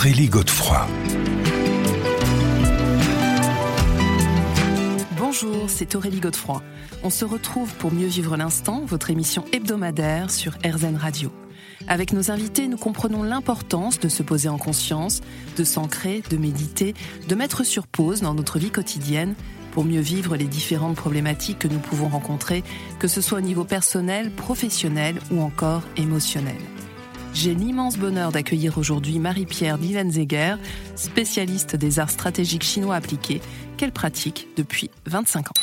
Aurélie Godefroy. Bonjour, c'est Aurélie Godefroy. On se retrouve pour mieux vivre l'instant, votre émission hebdomadaire sur RZN Radio. Avec nos invités, nous comprenons l'importance de se poser en conscience, de s'ancrer, de méditer, de mettre sur pause dans notre vie quotidienne pour mieux vivre les différentes problématiques que nous pouvons rencontrer, que ce soit au niveau personnel, professionnel ou encore émotionnel. J'ai l'immense bonheur d'accueillir aujourd'hui Marie-Pierre Dillenzeger, spécialiste des arts stratégiques chinois appliqués, qu'elle pratique depuis 25 ans?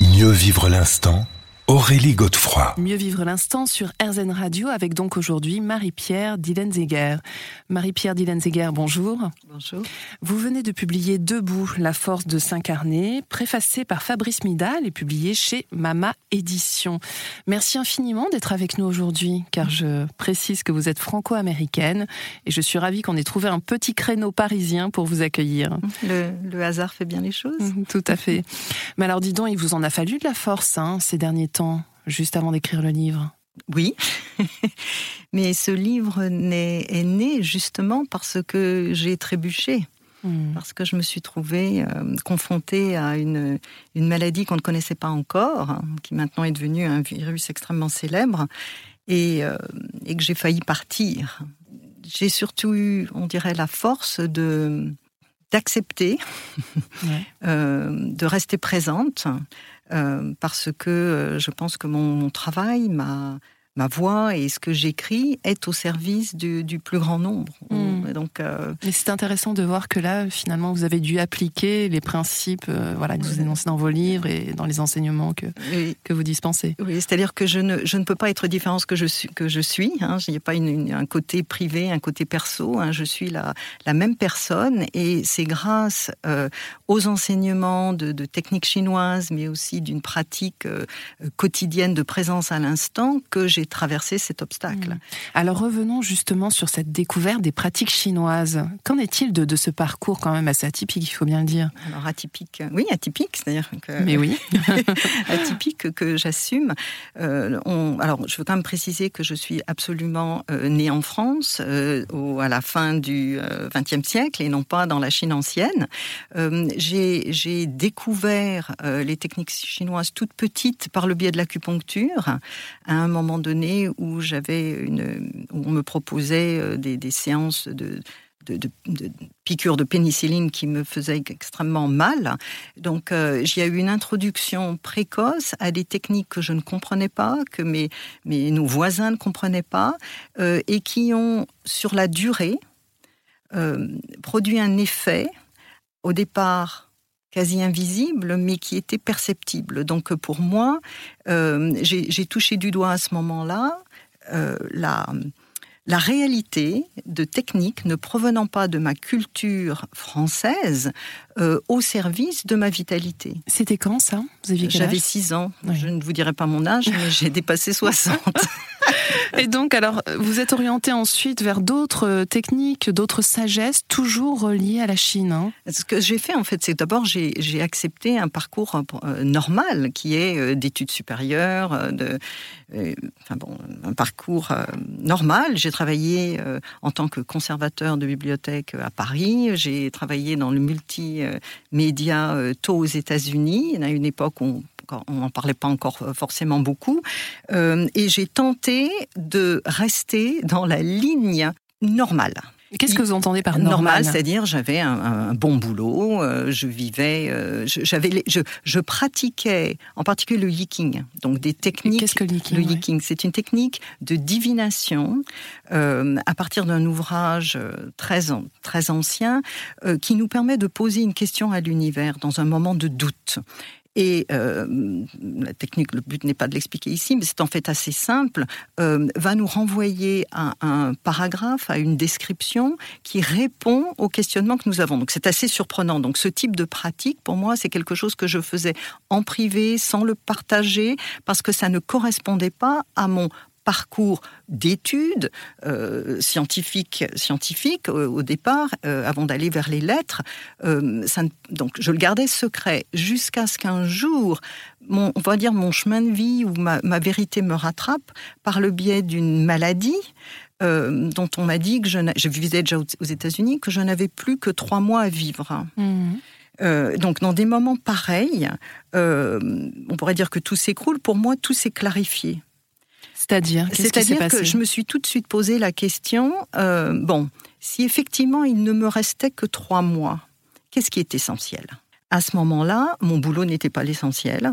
Mieux vivre l'instant Aurélie Godefroy. Mieux vivre l'instant sur RZN Radio avec donc aujourd'hui Marie-Pierre Dillenzeger. Marie-Pierre Dillenzeger, bonjour. Bonjour. Vous venez de publier Debout, la force de s'incarner, préfacé par Fabrice Midal et publié chez Mama Édition. Merci infiniment d'être avec nous aujourd'hui, car je précise que vous êtes franco-américaine et je suis ravie qu'on ait trouvé un petit créneau parisien pour vous accueillir. Le, hasard fait bien les choses. Tout à fait. Mais alors dis donc, il vous en a fallu de la force hein, ces derniers temps juste avant d'écrire le livre Oui, mais ce livre est, né justement parce que j'ai trébuché. Hmm. Parce que je me suis trouvée euh, confrontée à une, une maladie qu'on ne connaissait pas encore, hein, qui maintenant est devenue un virus extrêmement célèbre, et, euh, et que j'ai failli partir. J'ai surtout eu, on dirait, la force de d'accepter, euh, de rester présente, euh, parce que euh, je pense que mon, travail, ma, ma voix et ce que j'écris est au service du, plus grand nombre. Hmm. Donc, euh, c'est intéressant de voir que là, finalement, vous avez dû appliquer les principes euh, voilà, que vous énoncez dans vos livres et dans les enseignements que, que vous dispensez. Oui, c'est-à-dire que je ne, je ne peux pas être différent que je suis. Que je suis hein. Il n'y a pas une, un côté privé, un côté perso. Hein. Je suis la, la même personne et c'est grâce euh, aux enseignements de, de, techniques chinoises, mais aussi d'une pratique quotidienne de présence à l'instant que j'ai traverser cet obstacle. Hmm. Alors revenons justement sur cette découverte des pratiques chinoises. Qu'en est-il de, ce parcours quand même assez atypique, il faut bien le dire? Alors atypique, oui, atypique, c'est-à-dire que... Mais oui. atypique que j'assume. Euh, alors je veux quand même préciser que je suis absolument euh, née en France euh, à la fin du XXe siècle et non pas dans la Chine ancienne. J'ai découvert les techniques chinoises toutes petites par le biais de l'acupuncture à un moment donné où j'avais une, on me proposait euh, des, séances de, piqûres de pénicilline qui me faisaient extrêmement mal. Donc, euh, j'ai eu une introduction précoce à des techniques que je ne comprenais pas, que mes, mes nos voisins ne comprenaient pas, euh, et qui ont, sur la durée, produit un effet, au départ quasi invisible, mais qui était perceptible. Donc pour moi, euh, j'ai touché du doigt à ce moment-là euh, la, la réalité de techniques ne provenant pas de ma culture française euh, au service de ma vitalité. C'était quand ça? J'avais 6 ans. Je ne vous dirai pas mon âge, mais j'ai dépassé 60. Et donc, alors, vous êtes orienté ensuite vers d'autres euh, techniques, d'autres sagesses, toujours reliées à la Chine. Hein? Ce que j'ai fait, en fait, c'est d'abord, j'ai accepté un parcours euh, normal, qui est euh, d'études supérieures, enfin bon, un parcours normal. J'ai travaillé en tant que conservateur de bibliothèque à Paris. J'ai travaillé dans le multimédia tôt aux États-Unis. A une époque où n'en parlait pas encore euh, forcément beaucoup. Euh, et j'ai tenté de rester dans la ligne normale. Qu'est-ce que vous entendez par normal Normal, c'est-à-dire j'avais un, bon boulot, euh, je vivais, j'avais, je, je, pratiquais en particulier le yiking, donc des techniques. Qu'est-ce que le yiking Le yiking, c'est une technique de divination à partir d'un ouvrage très très ancien qui nous permet de poser une question à l'univers dans un moment de doute. Et euh, la technique, le but n'est pas de l'expliquer ici, mais c'est en fait assez simple, euh, va nous renvoyer à un paragraphe, à une description qui répond au questionnement que nous avons. Donc c'est assez surprenant. Donc ce type de pratique, pour moi, c'est quelque chose que je faisais en privé, sans le partager, parce que ça ne correspondait pas à mon parcours d'études euh, scientifiques, scientifiques euh, au départ, euh, avant d'aller vers les lettres. Ça, donc je le gardais secret jusqu'à ce qu'un jour, mon, on va dire mon chemin de vie ou ma, ma vérité me rattrape par le biais d'une maladie dont on m'a dit que je, je vivais déjà aux États-Unis, que je n'avais plus que trois mois à vivre. Mmh. Euh, donc dans des moments pareils, euh, on pourrait dire que tout s'écroule. Pour moi, tout s'est clarifié. C'est-à-dire que je me suis tout de suite posé la question, euh, bon, si effectivement il ne me restait que trois mois, qu'est-ce qui est essentiel? À ce moment-là, mon boulot n'était pas l'essentiel.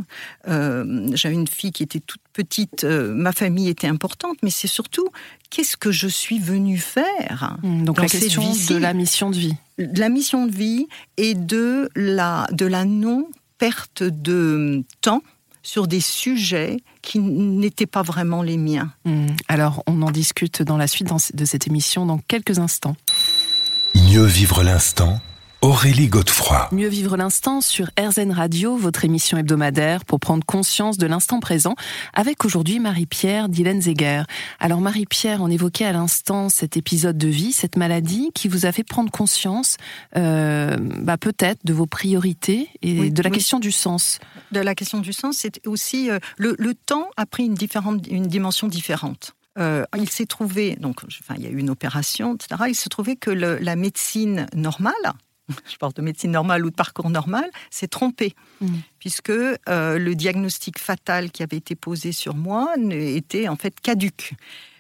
Euh, J'avais une fille qui était toute petite, euh, ma famille était importante, mais c'est surtout qu'est-ce que je suis venue faire mmh, Donc la question de la mission de vie. De la mission de vie et de la, de la non-perte de temps sur des sujets qui n'étaient pas vraiment les miens. Mmh. Alors, on en discute dans la suite de cette émission dans quelques instants. Mieux vivre l'instant Aurélie Godefroy. Mieux vivre l'instant sur RZN Radio, votre émission hebdomadaire pour prendre conscience de l'instant présent, avec aujourd'hui Marie-Pierre Dylan Zeger. Alors Marie-Pierre, on évoquait à l'instant cet épisode de vie, cette maladie qui vous a fait prendre conscience euh, bah, peut-être de vos priorités et de la question du sens. De la question du sens, c'est aussi euh, le, le, temps a pris une, différente, une dimension différente. Euh, il s'est trouvé, donc, enfin, il y a eu une opération, etc. Il s'est trouvé que le, la médecine normale, je parle de médecine normale ou de parcours normal, s'est trompé. Mm. Puisque euh, le diagnostic fatal qui avait été posé sur moi était en fait caduque.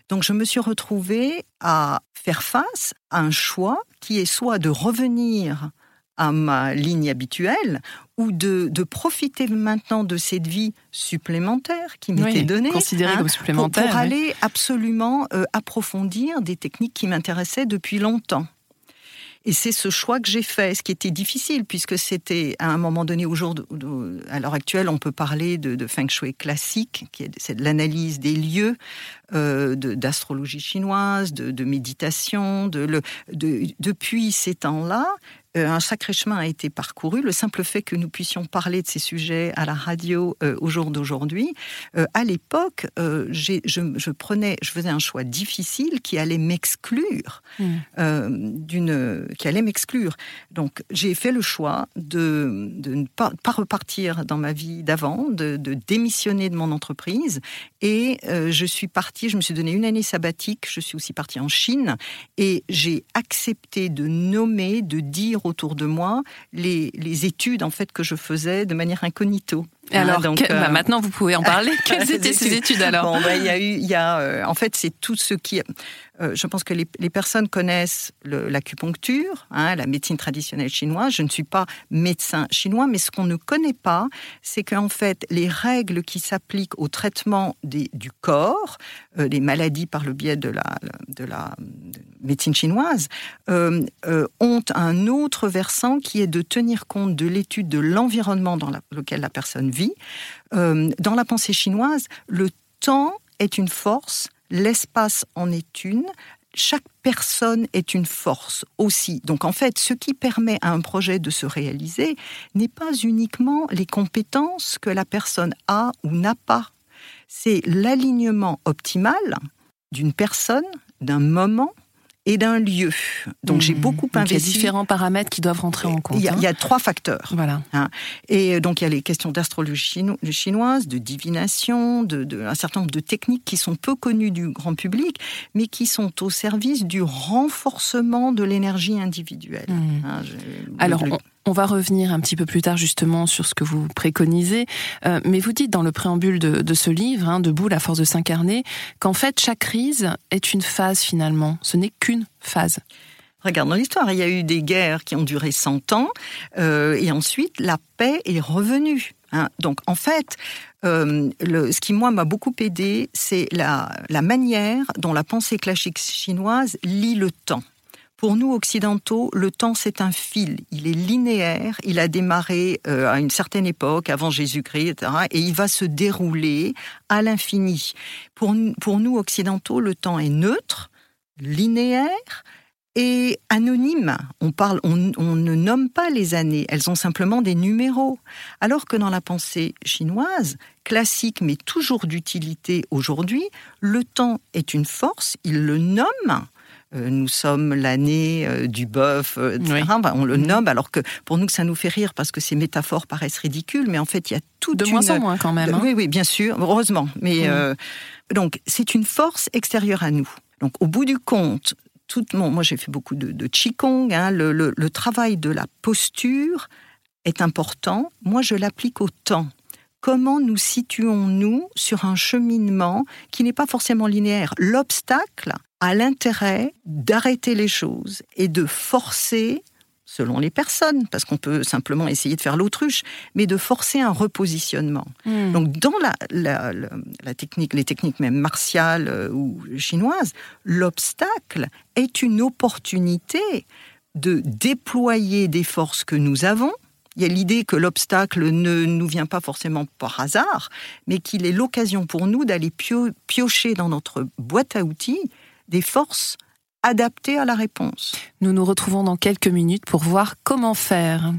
Donc je me suis retrouvée à faire face à un choix qui est soit de revenir à ma ligne habituelle ou de, profiter maintenant de cette vie supplémentaire qui m'était donnée. Considérée hein, comme supplémentaire. Pour, aller absolument euh, approfondir des techniques qui m'intéressaient depuis longtemps. Et c'est ce choix que j'ai fait, ce qui était difficile, puisque c'était à un moment donné, au jour à l'heure actuelle, on peut parler de, feng shui classique, qui est, de l'analyse des lieux, euh, d'astrologie chinoise, de, méditation. De, le, depuis ces temps-là, un sacré chemin a été parcouru. Le simple fait que nous puissions parler de ces sujets à la radio euh, au jour d'aujourd'hui, euh, à l'époque, je, je, prenais, je faisais un choix difficile qui allait m'exclure, mmh. d'une, qui allait m'exclure. Donc, j'ai fait le choix de, de ne pas, pas, repartir dans ma vie d'avant, de, de, démissionner de mon entreprise, et je suis partie. Je me suis donné une année sabbatique. Je suis aussi partie en Chine, et j'ai accepté de nommer, de dire autour de moi les, études en fait que je faisais de manière incognito. Alors, donc, bah, euh, maintenant vous pouvez en parler. Quelles étaient ces études alors bon, bah, il y a eu, il y a, euh, en fait, c'est tout ce qui, euh, je pense que les, les personnes connaissent l'acupuncture, hein, la médecine traditionnelle chinoise. Je ne suis pas médecin chinois, mais ce qu'on ne connaît pas, c'est qu'en fait, les règles qui s'appliquent au traitement des, du corps, des maladies par le biais de la, de la médecine chinoise, ont un autre versant qui est de tenir compte de l'étude de l'environnement dans lequel la personne Euh, dans la pensée chinoise, le temps est une force, l'espace en est une, chaque personne est une force aussi. Donc en fait, ce qui permet à un projet de se réaliser n'est pas uniquement les compétences que la personne a ou n'a pas. C'est l'alignement optimal d'une personne, d'un moment, et d'un lieu. Donc j'ai mmh. beaucoup investi. il y a différents paramètres qui doivent rentrer en compte. Il y a, il y a hein. trois facteurs. Voilà. Hein. Et euh, donc il y a les questions d'astrologie chinoise, de divination, de, de, un certain nombre de techniques qui sont peu connues du grand public, mais qui sont au service du renforcement de l'énergie individuelle. Mmh. Hein, Alors on va revenir un petit peu plus tard justement sur ce que vous préconisez, euh, mais vous dites dans le préambule de, ce livre, hein, Debout, la force de s'incarner, qu'en fait chaque crise est une phase finalement, ce n'est qu'une phase. Regarde dans l'histoire, il y a eu des guerres qui ont duré 100 ans, euh, et ensuite la paix est revenue. Hein. Donc en fait, euh, ce qui moi m'a beaucoup aidé, c'est la, la manière dont la pensée classique chinoise lit le temps. Pour nous occidentaux, le temps c'est un fil, il est linéaire, il a démarré euh, à une certaine époque, avant Jésus-Christ, etc., et il va se dérouler à l'infini. Pour, nous occidentaux, le temps est neutre, linéaire, et anonyme. On, ne nomme pas les années, elles ont simplement des numéros. Alors que dans la pensée chinoise, classique mais toujours d'utilité aujourd'hui, le temps est une force, il le nomme, nous sommes l'année euh, du bœuf, euh, etc. on le mhm. nomme, alors que pour nous, ça nous fait rire parce que ces métaphores paraissent ridicules, mais en fait, il y a tout de moins en moins quand même. Hein. Oui, oui, bien sûr, heureusement. Mais mhm. donc, c'est une force extérieure à nous. Donc, au bout du compte, tout mon, moi j'ai fait beaucoup de, de qigong, hein, le, le, travail de la posture est important. Moi, je l'applique au temps. Comment nous situons-nous sur un cheminement qui n'est pas forcément linéaire? L'obstacle a l'intérêt d'arrêter les choses et de forcer selon les personnes, parce qu'on peut simplement essayer de faire l'autruche, mais de forcer un repositionnement. Hmm. Donc, dans la, la, technique, les techniques même martiales euh, ou chinoises, l'obstacle est une opportunité de déployer des forces que nous avons. Il y a l'idée que l'obstacle ne nous vient pas forcément par hasard, mais qu'il est l'occasion pour nous d'aller piocher dans notre boîte à outils des forces adapté à la réponse. Nous nous retrouvons dans quelques minutes pour voir comment faire.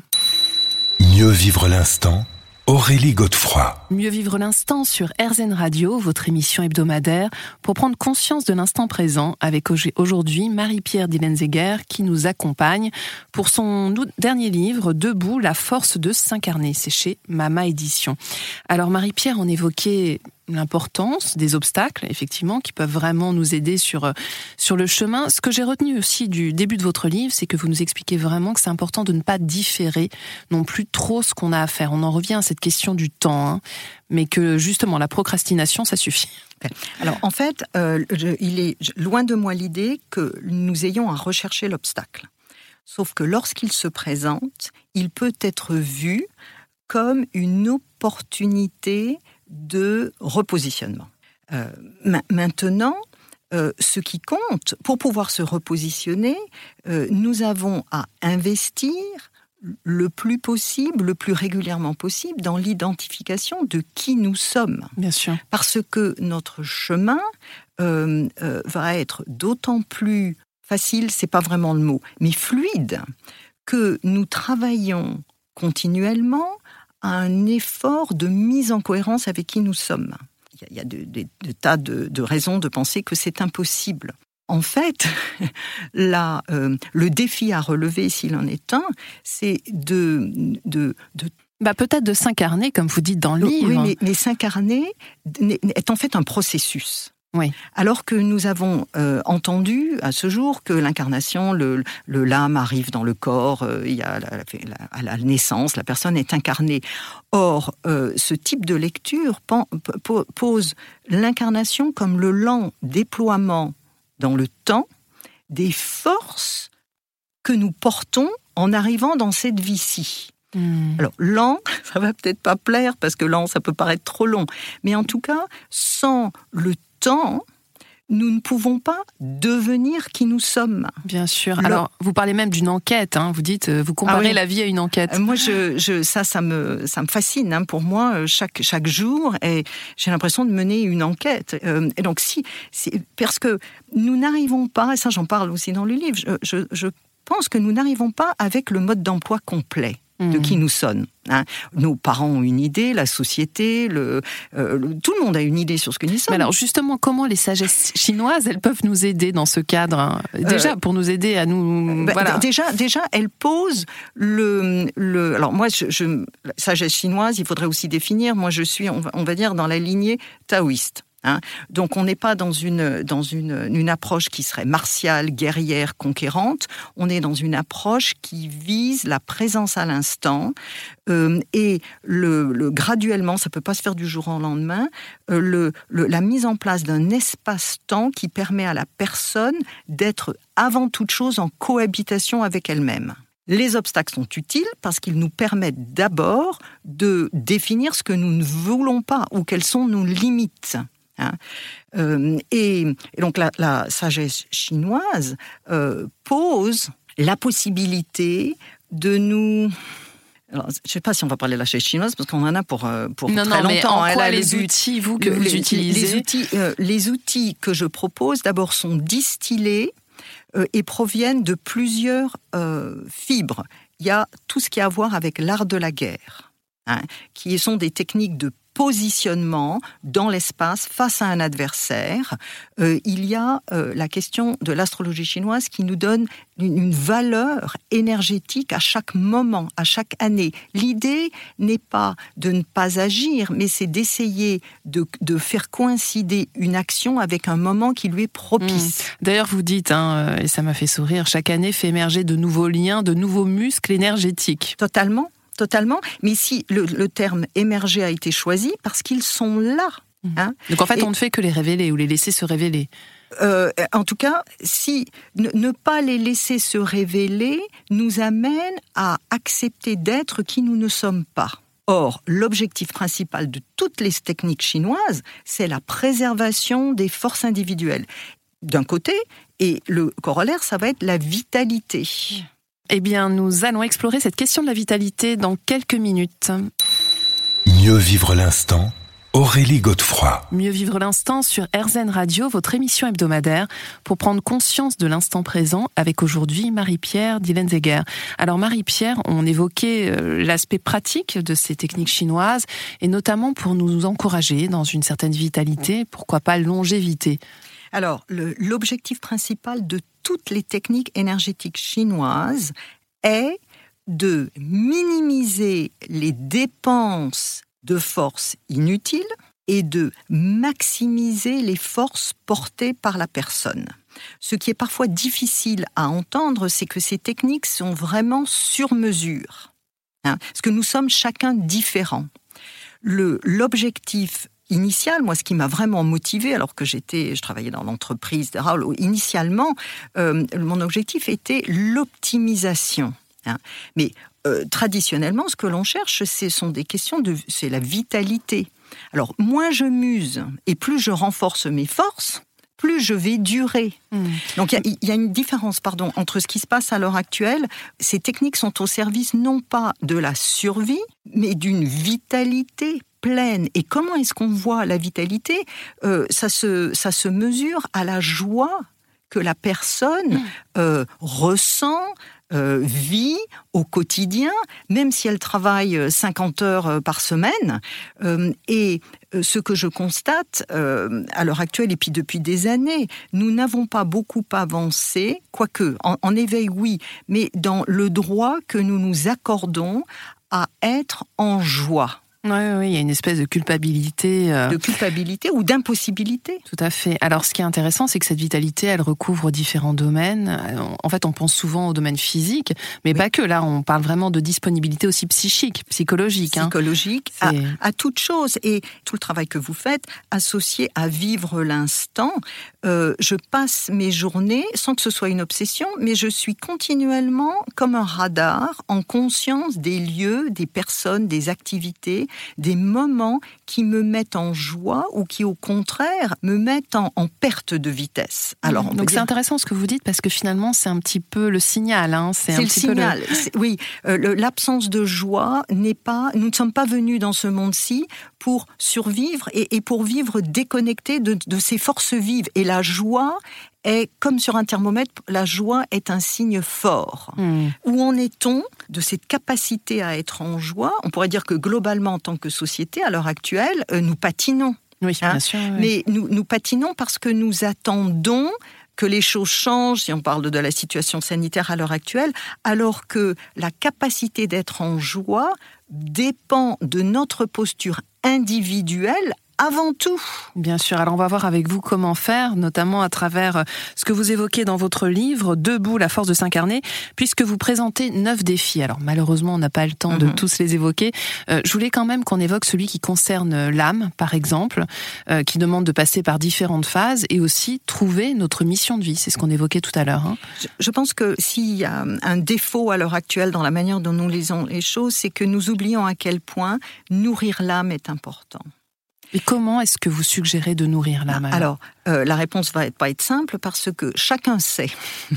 Mieux vivre l'instant Aurélie Godefroy. Mieux vivre l'instant sur RZN Radio, votre émission hebdomadaire, pour prendre conscience de l'instant présent avec aujourd'hui Marie-Pierre Dillenzeger qui nous accompagne pour son dernier livre, Debout, la force de s'incarner. C'est chez Mama Édition. Alors Marie-Pierre, on évoquait l'importance des obstacles, effectivement, qui peuvent vraiment nous aider sur, euh, sur le chemin. Ce que j'ai retenu aussi du début de votre livre, c'est que vous nous expliquez vraiment que c'est important de ne pas différer non plus trop ce qu'on a à faire. On en revient à cette question du temps, hein, mais que justement, la procrastination, ça suffit. Alors en fait, euh, il est loin de moi l'idée que nous ayons à rechercher l'obstacle. Sauf que lorsqu'il se présente, il peut être vu comme une opportunité de repositionnement. Euh, maintenant, euh, ce qui compte, pour pouvoir se repositionner, euh, nous avons à investir le plus possible, le plus régulièrement possible dans l'identification de qui nous sommes. Bien sûr. Parce que notre chemin va être d'autant plus facile, c'est pas vraiment le mot, mais fluide, que nous travaillons continuellement un effort de mise en cohérence avec qui nous sommes. Il y a, des tas de, raisons de penser que c'est impossible. En fait, euh, le défi à relever, s'il en est un, c'est de, de, bah peut-être de s'incarner, comme vous dites dans le livre. Oui, mais, mais s'incarner est en fait un processus. Alors que nous avons euh, entendu à ce jour que l'incarnation, le, l'âme arrive dans le corps, euh, il y a à la naissance, la personne est incarnée. Or, euh, ce type de lecture pose l'incarnation comme le lent déploiement dans le temps des forces que nous portons en arrivant dans cette vie-ci. Hmm. Alors, lent, ça va peut-être pas plaire parce que lent, ça peut paraître trop long. Mais en tout cas, sans le temps, nous ne pouvons pas devenir qui nous sommes. Bien sûr. Alors, vous parlez même d'une enquête. Hein. Vous dites, euh, vous comparez ah la vie à une enquête. Euh, moi, je, ça, ça me, ça me fascine. Hein. Pour moi, euh, chaque chaque jour, et j'ai l'impression de mener une enquête. et donc, si, parce que nous n'arrivons pas, et ça, j'en parle aussi dans le livre. je, je pense que nous n'arrivons pas avec le mode d'emploi complet de qui hmm. nous sommes. Hein. Nos parents ont une idée, la société, euh, le, tout le monde a une idée sur ce que nous sommes. Mais alors justement, comment les sagesses chinoises, elles peuvent nous aider dans ce cadre hein? Déjà, euh, pour nous aider à nous... Bah, voilà. Déjà, déjà, elles posent le... le alors moi, je, je, sagesse chinoise, il faudrait aussi définir, moi je suis, on va dire, dans la lignée taoïste. Hein. Donc on n'est pas dans une dans une, une approche qui serait martiale, guerrière, conquérante. On est dans une approche qui vise la présence à l'instant euh, et le, le, graduellement, ça peut pas se faire du jour au lendemain. Euh, le, la mise en place d'un espace-temps qui permet à la personne d'être avant toute chose en cohabitation avec elle-même. Les obstacles sont utiles parce qu'ils nous permettent d'abord de définir ce que nous ne voulons pas ou quelles sont nos limites. Hein. Euh, et, donc la, sagesse chinoise euh, pose la possibilité de nous je ne sais pas si on va parler de la sagesse chinoise parce qu'on en a pour, euh, pour non, très non, longtemps. Mais en quoi les outils, vous, que vous utilisez les outils, les outils que je propose, d'abord, sont distillés et proviennent de plusieurs fibres. Il y a tout ce qui a à voir avec l'art de la guerre. hein, qui sont des techniques de positionnement dans l'espace face à un adversaire. Euh, il y a euh, la question de l'astrologie chinoise qui nous donne une, valeur énergétique à chaque moment, à chaque année. L'idée n'est pas de ne pas agir, mais c'est d'essayer de, faire coïncider une action avec un moment qui lui est propice. Mmh. D'ailleurs, vous dites, hein, et ça m'a fait sourire, chaque année fait émerger de nouveaux liens, de nouveaux muscles énergétiques. Totalement totalement. Mais ici, le, terme émerger a été choisi parce qu'ils sont là. Mhm. Hein. Donc en fait, on ne fait que les révéler ou les laisser se révéler. Euh, en tout cas, si ne, pas les laisser se révéler nous amène à accepter d'être qui nous ne sommes pas. Or, l'objectif principal de toutes les techniques chinoises, c'est la préservation des forces individuelles. D'un côté, et le corollaire, ça va être la vitalité. Eh bien, nous allons explorer cette question de la vitalité dans quelques minutes. Mieux vivre l'instant Aurélie Godefroy. Mieux vivre l'instant sur RZN Radio, votre émission hebdomadaire, pour prendre conscience de l'instant présent avec aujourd'hui Marie-Pierre Dillenzeger. Alors Marie-Pierre, on évoquait euh, l'aspect pratique de ces techniques chinoises et notamment pour nous encourager dans une certaine vitalité, pourquoi pas longévité? Alors, l'objectif principal de toutes les techniques énergétiques chinoises est de minimiser les dépenses de force inutiles et de maximiser les forces portées par la personne. Ce qui est parfois difficile à entendre, c'est que ces techniques sont vraiment sur mesure. Hein, parce que nous sommes chacun différents. L'objectif initial, moi, ce qui m'a vraiment motivé, alors que j'étais, je travaillais dans l'entreprise, initialement, euh, mon objectif était l'optimisation. Hein. Mais euh, traditionnellement, ce que l'on cherche, ce sont des questions de, c'est la vitalité. Alors, moins je muse et plus je renforce mes forces, plus je vais durer. Hmm. Donc il y, y, a une différence pardon, entre ce qui se passe à l'heure actuelle. Ces techniques sont au service non pas de la survie, mais d'une vitalité pleine. Et comment est-ce qu'on voit la vitalité? Euh, ça, se, ça se mesure à la joie que la personne mm. euh, ressent, euh, vit au quotidien, même si elle travaille 50 heures par semaine. et ce que je constate à l'heure actuelle et puis depuis des années, nous n'avons pas beaucoup avancé, quoique en éveil oui, mais dans le droit que nous nous accordons à être en joie. Oui, oui, il y a une espèce de culpabilité. Euh, de culpabilité ou d'impossibilité. Tout à fait. Alors, ce qui est intéressant, c'est que cette vitalité, elle recouvre différents domaines. Euh, en fait, on pense souvent au domaine physique, mais pas que. Là, on parle vraiment de disponibilité aussi psychique, psychologique. Hein. Psychologique, à, à, toute chose. Et tout le travail que vous faites, associé à vivre l'instant, euh, je passe mes journées, sans que ce soit une obsession, mais je suis continuellement comme un radar, en conscience des lieux, des personnes, des activités des moments qui me mettent en joie ou qui au contraire me mettent en, perte de vitesse. Alors, donc c'est intéressant ce que vous dites parce que finalement c'est un petit peu le signal. Hein. C'est le signal. Oui, euh, l'absence de joie n'est pas. Nous ne sommes pas venus dans ce monde-ci pour survivre et, pour vivre déconnecté de, de ces forces vives. Et la joie, est, comme sur un thermomètre, la joie est un signe fort. Hmm. Où en est-on de cette capacité à être en joie? On pourrait dire que globalement, en tant que société, à l'heure actuelle, euh, nous patinons. Oui, hein. bien sûr. Mais nous, nous patinons parce que nous attendons que les choses changent, si on parle de la situation sanitaire à l'heure actuelle, alors que la capacité d'être en joie dépend de notre posture individuelle avant tout. Bien sûr, alors on va voir avec vous comment faire, notamment à travers euh, ce que vous évoquez dans votre livre, Debout, la force de s'incarner, puisque vous présentez neuf défis. Alors malheureusement, on n'a pas le temps de mhm. tous les évoquer. Euh, je voulais quand même qu'on évoque celui qui concerne l'âme, par exemple, euh, qui demande de passer par différentes phases et aussi trouver notre mission de vie. C'est ce qu'on évoquait tout à l'heure. Hein. Je pense que s'il y a un défaut à l'heure actuelle dans la manière dont nous lisons les choses, c'est que nous oublions à quel point nourrir l'âme est important. Et comment est-ce que vous suggérez de nourrir l'âme Alors, euh, la réponse va pas être simple parce que chacun sait.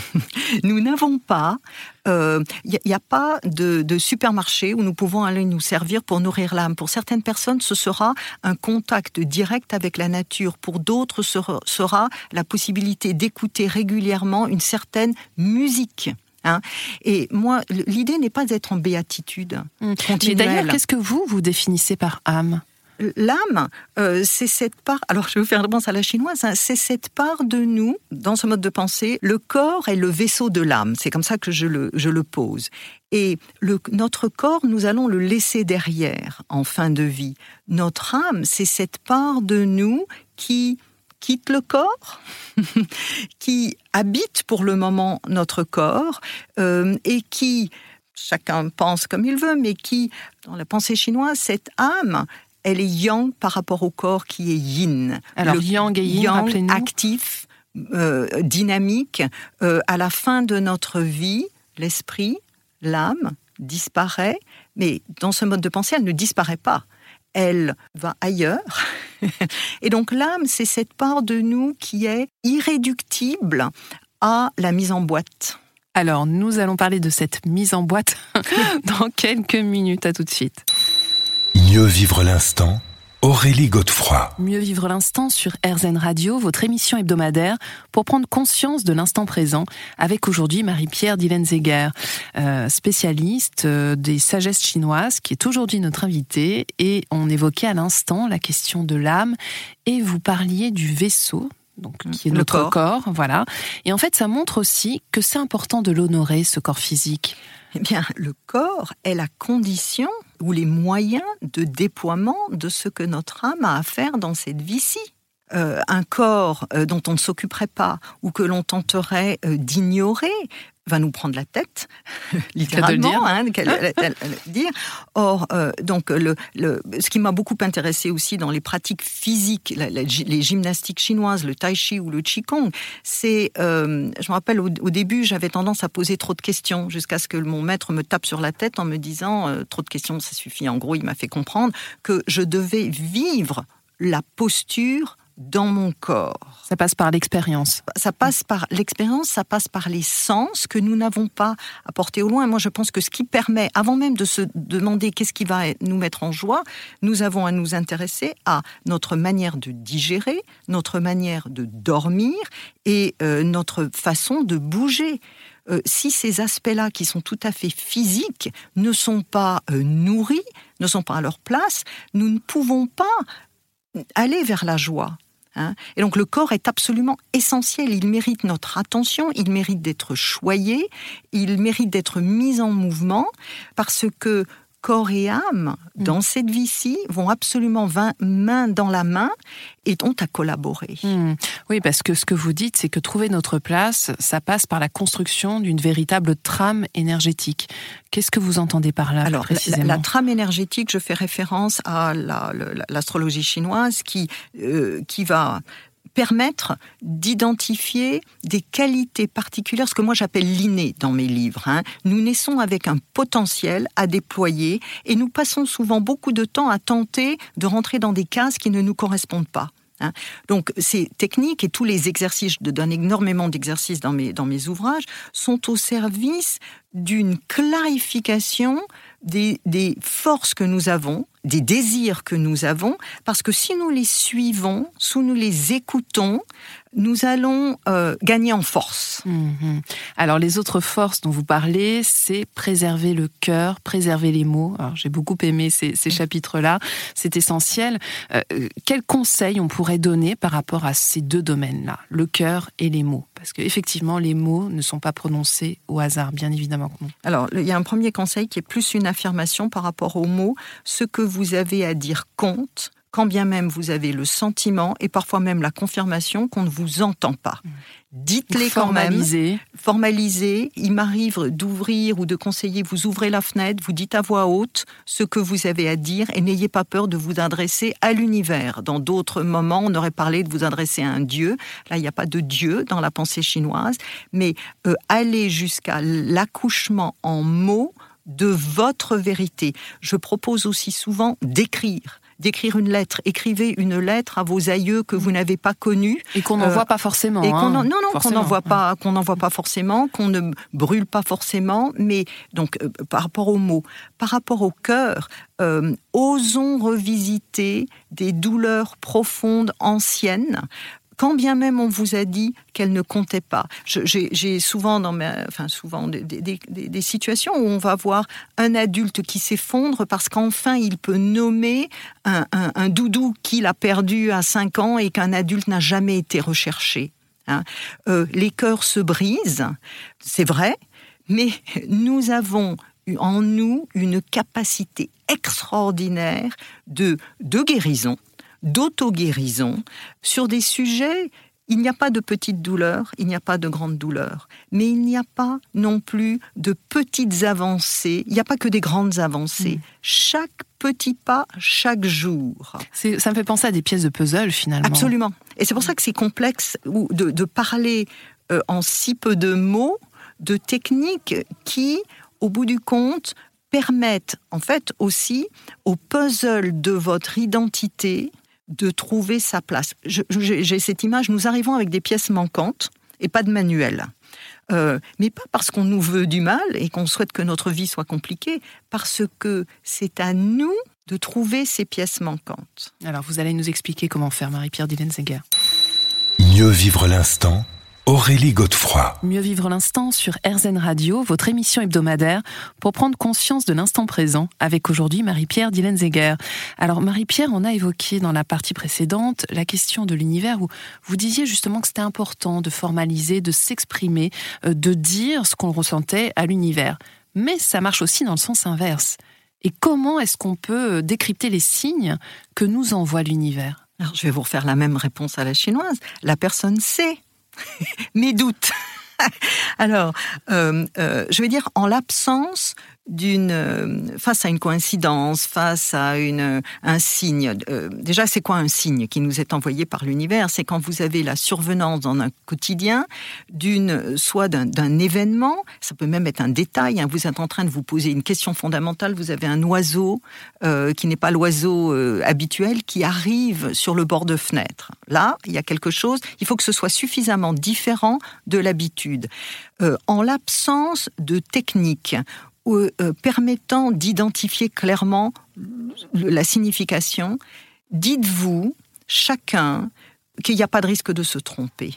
nous n'avons pas, il euh, n'y a, pas de, supermarché où nous pouvons aller nous servir pour nourrir l'âme. Pour certaines personnes, ce sera un contact direct avec la nature. Pour d'autres, ce sera la possibilité d'écouter régulièrement une certaine musique. Hein. Et moi, l'idée n'est pas d'être en béatitude. Mmh. Mais d'ailleurs, qu'est-ce que vous, vous définissez par âme? L'âme, euh, c'est cette part, alors je vais vous faire réponse à la chinoise, hein, c'est cette part de nous, dans ce mode de pensée, le corps est le vaisseau de l'âme, c'est comme ça que je le, pose. Et notre corps, nous allons le laisser derrière en fin de vie. Notre âme, c'est cette part de nous qui quitte le corps, qui habite pour le moment notre corps euh, et qui, chacun pense comme il veut, mais qui, dans la pensée chinoise, cette âme, elle est yang par rapport au corps qui est yin. Alors le yang et yin, actif, euh, dynamique. Euh, à la fin de notre vie, l'esprit, l'âme disparaît, mais dans ce mode de pensée, elle ne disparaît pas. Elle va ailleurs. et donc l'âme, c'est cette part de nous qui est irréductible à la mise en boîte. Alors, nous allons parler de cette mise en boîte dans quelques minutes. À tout de suite. Mieux vivre l'instant, Aurélie Godefroy. Mieux vivre l'instant sur RZN Radio, votre émission hebdomadaire pour prendre conscience de l'instant présent avec aujourd'hui Marie-Pierre Dillenzeger, euh, spécialiste euh, des sagesses chinoises qui est aujourd'hui notre invitée et on évoquait à l'instant la question de l'âme et vous parliez du vaisseau donc mmh. qui est notre corps. corps. voilà. Et en fait, ça montre aussi que c'est important de l'honorer, ce corps physique. Eh bien, le corps est la condition ou les moyens de déploiement de ce que notre âme a à faire dans cette vie-ci. Euh, un corps euh, dont on ne s'occuperait pas ou que l'on tenterait euh, d'ignorer va nous prendre la tête, littéralement, hein, dire. Or, donc, le, ce qui m'a beaucoup intéressé aussi dans les pratiques physiques, les gymnastiques chinoises, le tai chi ou le qigong, c'est, je me rappelle au, début, j'avais tendance à poser trop de questions jusqu'à ce que mon maître me tape sur la tête en me disant trop de questions, ça suffit. En gros, il m'a fait comprendre que je devais vivre la posture dans mon corps. Ça passe par l'expérience. Ça passe par l'expérience, ça passe par les sens que nous n'avons pas apportés au loin. Moi, je pense que ce qui permet, avant même de se demander qu'est-ce qui va nous mettre en joie, nous avons à nous intéresser à notre manière de digérer, notre manière de dormir et euh, notre façon de bouger. Euh, si ces aspects-là, qui sont tout à fait physiques, ne sont pas euh, nourris, ne sont pas à leur place, nous ne pouvons pas aller vers la joie. Hein. Et donc le corps est absolument essentiel, il mérite notre attention, il mérite d'être choyé, il mérite d'être mis en mouvement, parce que corps et âme, mm. dans cette vie-ci, vont absolument main dans la main et ont à collaborer. Mm. Oui, parce que ce que vous dites, c'est que trouver notre place, ça passe par la construction d'une véritable trame énergétique. Qu'est-ce que vous entendez par là Alors, précisément la, trame énergétique, je fais référence à l'astrologie chinoise qui, euh, qui va permettre d'identifier des qualités particulières, ce que moi j'appelle l'inné dans mes livres. Hein. Nous naissons avec un potentiel à déployer et nous passons souvent beaucoup de temps à tenter de rentrer dans des cases qui ne nous correspondent pas. Hein. Donc ces techniques et tous les exercices, je donne énormément d'exercices dans mes, dans mes ouvrages, sont au service d'une clarification des, des, forces que nous avons, des désirs que nous avons, parce que si nous les suivons, si nous les écoutons, nous allons euh, gagner en force. Mhm. Alors les autres forces dont vous parlez, c'est préserver le cœur, préserver les mots. J'ai beaucoup aimé ces, ces chapitres-là, c'est essentiel. Euh, quels conseils on pourrait donner par rapport à ces deux domaines-là, le cœur et les mots? Parce qu'effectivement, les mots ne sont pas prononcés au hasard, bien évidemment que non. Alors il y a un premier conseil qui est plus une affirmation par rapport aux mots. Ce que vous avez à dire compte quand bien même vous avez le sentiment et parfois même la confirmation qu'on ne vous entend pas. Mmh. Dites-les quand même. Formalisez. Il m'arrive d'ouvrir ou de conseiller, vous ouvrez la fenêtre, vous dites à voix haute ce que vous avez à dire et n'ayez pas peur de vous adresser à l'univers. Dans d'autres moments, on aurait parlé de vous adresser à un dieu. Là, il n'y a pas de dieu dans la pensée chinoise, mais euh, aller jusqu'à l'accouchement en mots de votre vérité. Je propose aussi souvent d'écrire d'écrire une lettre. Écrivez une lettre à vos aïeux que vous n'avez pas connus. Et qu'on n'envoie euh, pas forcément. Et hein, non, non, qu'on n'envoie pas, qu'on n'envoie pas forcément, qu'on ne brûle pas forcément. Mais donc, euh, par rapport aux mots, par rapport au cœur, euh, osons revisiter des douleurs profondes anciennes quand bien même on vous a dit qu'elle ne comptait pas. J'ai souvent enfin souvent des, situations où on va voir un adulte qui s'effondre parce qu'enfin il peut nommer un, doudou qu'il a perdu à 5 ans et qu'un adulte n'a jamais été recherché. Hein. Euh, les cœurs se brisent, c'est vrai, mais nous avons en nous une capacité extraordinaire de, de guérison, d'auto-guérison sur des sujets il n'y a pas de petites douleurs, il n'y a pas de grandes douleurs, mais il n'y a pas non plus de petites avancées, il n'y a pas que des grandes avancées. Mm. Chaque petit pas, chaque jour. Ça me fait penser à des pièces de puzzle finalement. Absolument. Et c'est pour ça que c'est complexe de, de parler euh, en si peu de mots de techniques qui, au bout du compte, permettent en fait aussi au puzzle de votre identité de trouver sa place. J'ai cette image, nous arrivons avec des pièces manquantes et pas de manuel. Euh, mais pas parce qu'on nous veut du mal et qu'on souhaite que notre vie soit compliquée, parce que c'est à nous de trouver ces pièces manquantes. Alors vous allez nous expliquer comment faire, Marie-Pierre Dillenzeger. Mieux vivre l'instant Aurélie Godefroy. Mieux vivre l'instant sur RZN Radio, votre émission hebdomadaire pour prendre conscience de l'instant présent avec aujourd'hui Marie-Pierre Dillenzeger. Alors Marie-Pierre, on a évoqué dans la partie précédente la question de l'univers où vous disiez justement que c'était important de formaliser, de s'exprimer, euh, de dire ce qu'on ressentait à l'univers. Mais ça marche aussi dans le sens inverse. Et comment est-ce qu'on peut euh, décrypter les signes que nous envoie l'univers? Alors, je vais vous refaire la même réponse à la chinoise. La personne sait mes doutes. Alors, euh, euh, je vais dire, en l'absence euh, face à une coïncidence, face à une un signe. Euh, déjà, c'est quoi un signe qui nous est envoyé par l'univers? C'est quand vous avez la survenance dans un quotidien d'une soit d'un événement, ça peut même être un détail. Hein, vous êtes en train de vous poser une question fondamentale. Vous avez un oiseau euh, qui n'est pas l'oiseau habituel qui arrive sur le bord de fenêtre. Là, il y a quelque chose. Il faut que ce soit suffisamment différent de l'habitude. en l'absence de technique euh, permettant d'identifier clairement la signification, dites-vous chacun qu'il n'y a pas de risque de se tromper.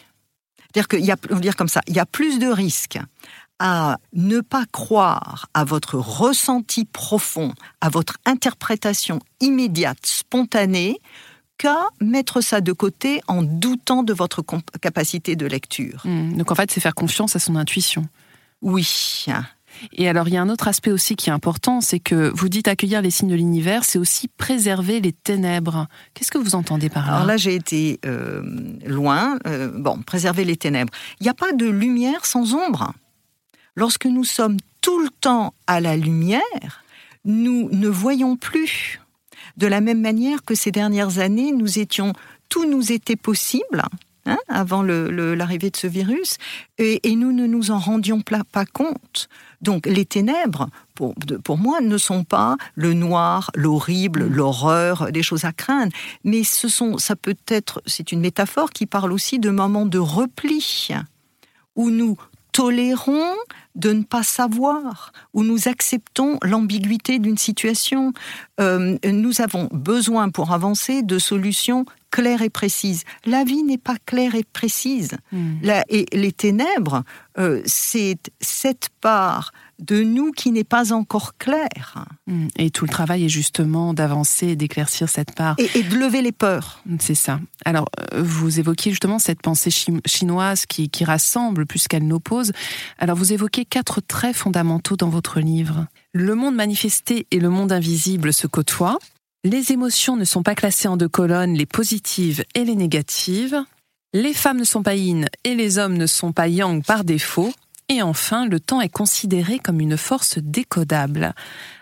C'est-à-dire qu'il y a, on va dire comme ça, il y a plus de risques à ne pas croire à votre ressenti profond, à votre interprétation immédiate, spontanée, qu'à mettre ça de côté en doutant de votre capacité de lecture. Mmh. donc en fait, c'est faire confiance à son intuition. Oui. Et alors, il y a un autre aspect aussi qui est important, c'est que vous dites accueillir les signes de l'univers, c'est aussi préserver les ténèbres. Qu'est-ce que vous entendez par là? Alors là, j'ai été euh, loin. Euh, bon, préserver les ténèbres. Il n'y a pas de lumière sans ombre. Lorsque nous sommes tout le temps à la lumière, nous ne voyons plus. De la même manière que ces dernières années, nous étions, tout nous était possible. Hein, avant l'arrivée de ce virus, et, nous ne nous en rendions pas compte. Donc les ténèbres, pour, pour moi, ne sont pas le noir, l'horrible, l'horreur, des choses à craindre, mais ce sont, ça peut être, c'est une métaphore qui parle aussi de moments de repli, où nous tolérons de ne pas savoir, où nous acceptons l'ambiguïté d'une situation. Euh, nous avons besoin pour avancer de solutions claires et précises. La vie n'est pas claire et précise. Hmm. et les ténèbres, euh, c'est cette part de nous qui n'est pas encore claire. Hmm. Et tout le travail est justement d'avancer et d'éclaircir cette part. Et, de lever les peurs. C'est ça. Alors, euh, vous évoquiez justement cette pensée chinoise qui, qui rassemble plus qu'elle n'oppose. Alors, vous évoquez quatre traits fondamentaux dans votre livre. Le monde manifesté et le monde invisible se côtoient. Les émotions ne sont pas classées en deux colonnes, les positives et les négatives. Les femmes ne sont pas yin et les hommes ne sont pas yang par défaut. Et enfin, le temps est considéré comme une force décodable.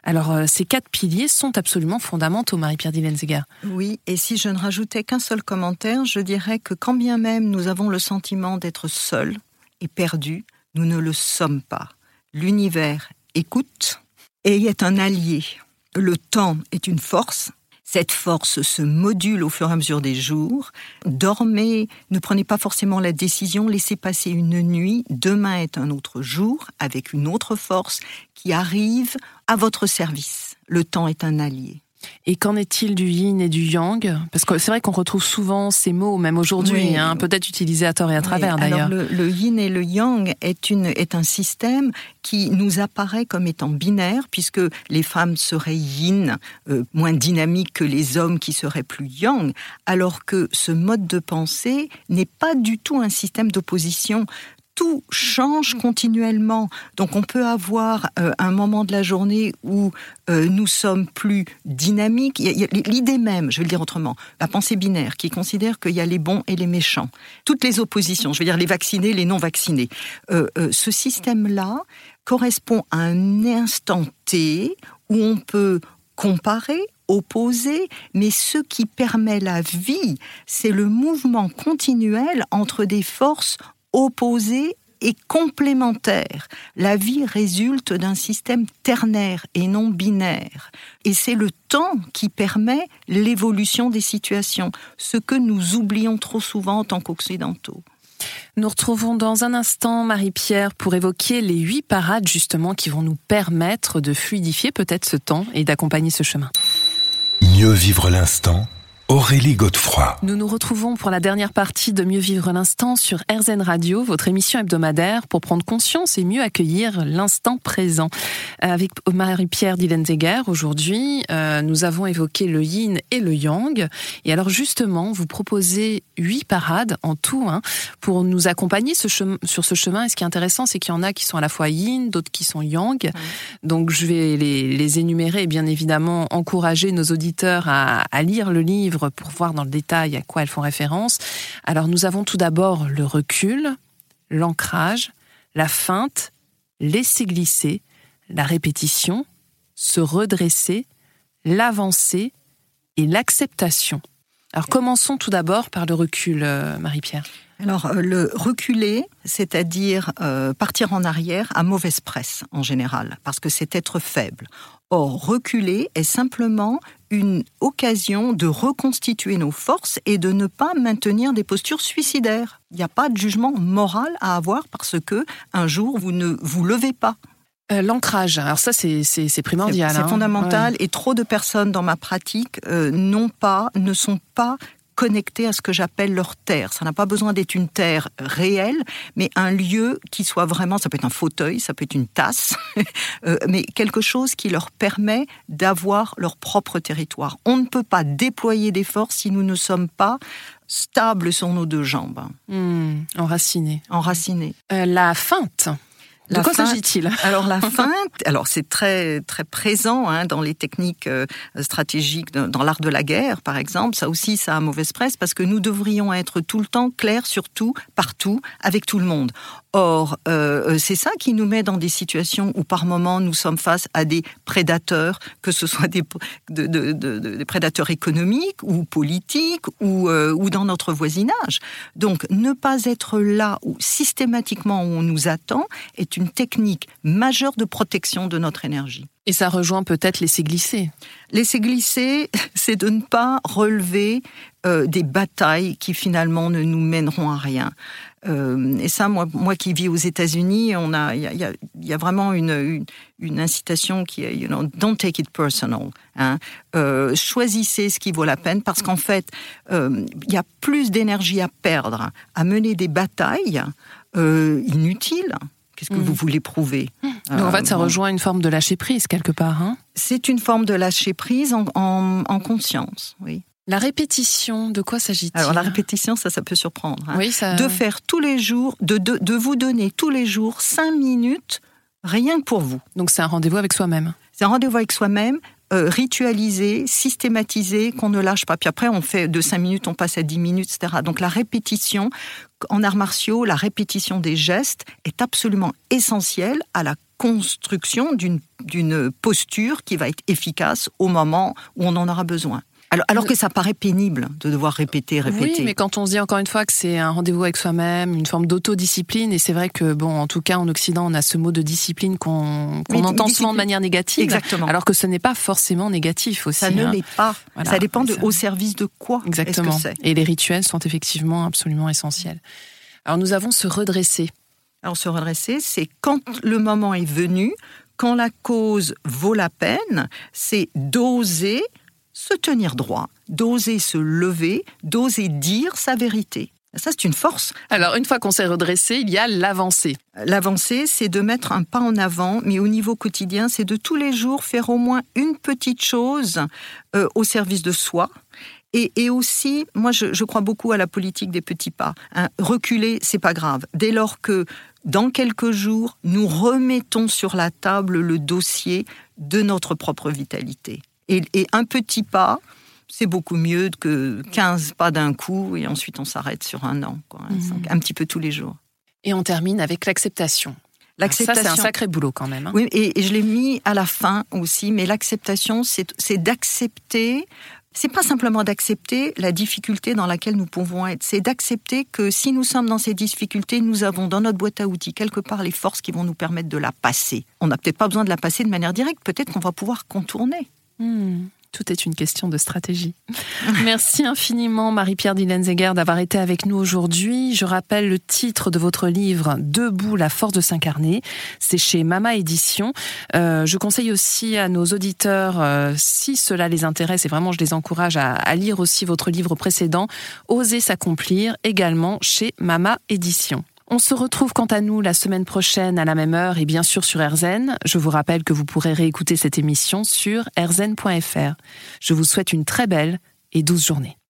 Alors, euh, ces quatre piliers sont absolument fondamentaux, Marie-Pierre Dillenzeger. Oui, et si je ne rajoutais qu'un seul commentaire, je dirais que quand bien même nous avons le sentiment d'être seuls et perdus, nous ne le sommes pas. L'univers écoute et est un allié le temps est une force. Cette force se module au fur et à mesure des jours. Dormez, ne prenez pas forcément la décision, laissez passer une nuit. Demain est un autre jour avec une autre force qui arrive à votre service. Le temps est un allié. Et qu'en est-il du yin et du yang? Parce que c'est vrai qu'on retrouve souvent ces mots, même aujourd'hui, hein, peut-être utilisés à tort et à travers d'ailleurs. Le, le, yin et le yang est, une, est un système qui nous apparaît comme étant binaire, puisque les femmes seraient yin, euh, moins dynamiques que les hommes qui seraient plus yang, alors que ce mode de pensée n'est pas du tout un système d'opposition tout change continuellement. Donc on peut avoir euh, un moment de la journée où euh, nous sommes plus dynamiques. L'idée même, je vais le dire autrement, la pensée binaire qui considère qu'il y a les bons et les méchants. Toutes les oppositions, je veux dire les vaccinés, les non vaccinés. Euh, ce système-là correspond à un instant T où on peut comparer, opposer, mais ce qui permet la vie, c'est le mouvement continuel entre des forces opposés et complémentaires. La vie résulte d'un système ternaire et non binaire. Et c'est le temps qui permet l'évolution des situations, ce que nous oublions trop souvent en tant qu'occidentaux. Nous retrouvons dans un instant Marie-Pierre pour évoquer les huit parades justement qui vont nous permettre de fluidifier peut-être ce temps et d'accompagner ce chemin. Mieux vivre l'instant Aurélie Godefroy. Nous nous retrouvons pour la dernière partie de Mieux vivre l'instant sur RZN Radio, votre émission hebdomadaire pour prendre conscience et mieux accueillir l'instant présent. Avec Marie-Pierre Dillenzeger, aujourd'hui, euh, nous avons évoqué le yin et le yang. Et alors justement, vous proposez huit parades en tout hein, pour nous accompagner ce sur ce chemin. Et ce qui est intéressant, c'est qu'il y en a qui sont à la fois yin, d'autres qui sont yang. Donc je vais les, les, énumérer et bien évidemment encourager nos auditeurs à, à lire le livre pour voir dans le détail à quoi elles font référence. Alors nous avons tout d'abord le recul, l'ancrage, la feinte, laisser glisser, la répétition, se redresser, l'avancée et l'acceptation. Alors commençons tout d'abord par le recul, euh, Marie-Pierre. Alors euh, le reculer, c'est-à-dire euh, partir en arrière, à mauvaise presse en général, parce que c'est être faible. Or, reculer est simplement une occasion de reconstituer nos forces et de ne pas maintenir des postures suicidaires. Il n'y a pas de jugement moral à avoir parce que un jour vous ne vous levez pas. Euh, l'ancrage, alors ça c'est primordial. C'est hein. fondamental et trop de personnes dans ma pratique euh, n'ont pas, ne sont pas connectés à ce que j'appelle leur terre. Ça n'a pas besoin d'être une terre réelle, mais un lieu qui soit vraiment, ça peut être un fauteuil, ça peut être une tasse, euh, mais quelque chose qui leur permet d'avoir leur propre territoire. On ne peut pas déployer des forces si nous ne sommes pas stables sur nos deux jambes. Mmh, enracinés. Enracinés. Euh, la feinte. De quoi s'agit-il? Alors la feinte, alors c'est très très présent hein, dans les techniques euh, stratégiques, dans l'art de la guerre par exemple. Ça aussi, ça a mauvaise presse parce que nous devrions être tout le temps clairs sur tout, partout, avec tout le monde. Or, euh, c'est ça qui nous met dans des situations où par moment nous sommes face à des prédateurs, que ce soit des, des prédateurs économiques ou politiques ou, euh, ou dans notre voisinage. Donc, ne pas être là où systématiquement on nous attend est une technique majeure de protection de notre énergie. Et ça rejoint peut-être laisser glisser. Laisser glisser, c'est de ne pas relever euh, des batailles qui finalement ne nous mèneront à rien. Euh, et ça, moi, moi qui vis aux États-Unis, on a, il y a, y a, vraiment une, une, incitation qui est, you know, don't take it personal. Hein. Euh, choisissez ce qui vaut la peine, parce qu'en fait, euh, il y a plus d'énergie à perdre à mener des batailles inutiles. Qu'est-ce que vous mm. voulez prouver? Donc en fait, ça rejoint une forme de lâcher prise quelque part. Hein C'est une forme de lâcher prise en, en, en conscience, oui. La répétition, de quoi s'agit-il Alors la répétition, ça, ça peut surprendre. Hein. Oui, ça... De faire tous les jours, de, de, de, vous donner tous les jours cinq minutes, rien que pour vous. Donc c'est un rendez-vous avec soi-même. C'est un rendez-vous avec soi-même, euh, ritualisé, systématisé, qu'on ne lâche pas. Puis après, on fait de cinq minutes, on passe à dix minutes, etc. Donc la répétition, en arts martiaux, la répétition des gestes est absolument essentielle à la construction d'une posture qui va être efficace au moment où on en aura besoin. Alors, alors, que ça paraît pénible de devoir répéter, répéter. Oui, mais quand on se dit encore une fois que c'est un rendez-vous avec soi-même, une forme d'autodiscipline, et c'est vrai que, bon, en tout cas, en Occident, on a ce mot de discipline qu'on entend souvent de manière négative. Exactement. Alors que ce n'est pas forcément négatif aussi. Ça ne hein. l'est pas. Voilà, ça dépend de, au service de quoi. Exactement. Que et les rituels sont effectivement absolument essentiels. Alors, nous avons se redresser. Alors, se redresser, c'est quand le moment est venu, quand la cause vaut la peine, c'est d'oser se tenir droit, d'oser se lever, d'oser dire sa vérité. Ça, c'est une force. Alors, une fois qu'on s'est redressé, il y a l'avancée. L'avancée, c'est de mettre un pas en avant, mais au niveau quotidien, c'est de tous les jours faire au moins une petite chose euh, au service de soi. Et, aussi, moi, je, crois beaucoup à la politique des petits pas. Hein. Reculer, c'est pas grave. Dès lors que, dans quelques jours, nous remettons sur la table le dossier de notre propre vitalité. Et un petit pas, c'est beaucoup mieux que 15 pas d'un coup et ensuite on s'arrête sur un an, mhm. un petit peu tous les jours. Et on termine avec l'acceptation. L'acceptation. Ça, c'est un sacré boulot quand même. Hein. Oui, et, je l'ai mis à la fin aussi, mais l'acceptation, c'est d'accepter. C'est pas simplement d'accepter la difficulté dans laquelle nous pouvons être, c'est d'accepter que si nous sommes dans ces difficultés, nous avons dans notre boîte à outils quelque part les forces qui vont nous permettre de la passer. On n'a peut-être pas besoin de la passer de manière directe, peut-être qu'on va pouvoir contourner. Hmm. Tout est une question de stratégie. Merci infiniment, Marie-Pierre Dillenzeger, d'avoir été avec nous aujourd'hui. Je rappelle le titre de votre livre, Debout, la force de s'incarner. C'est chez Mama Édition. Euh, je conseille aussi à nos auditeurs, euh, si cela les intéresse, et vraiment je les encourage à, à lire aussi votre livre précédent, Oser s'accomplir, également chez Mama Édition. On se retrouve quant à nous la semaine prochaine à la même heure et bien sûr sur RZN. Je vous rappelle que vous pourrez réécouter cette émission sur rzn.fr. Je vous souhaite une très belle et douce journée.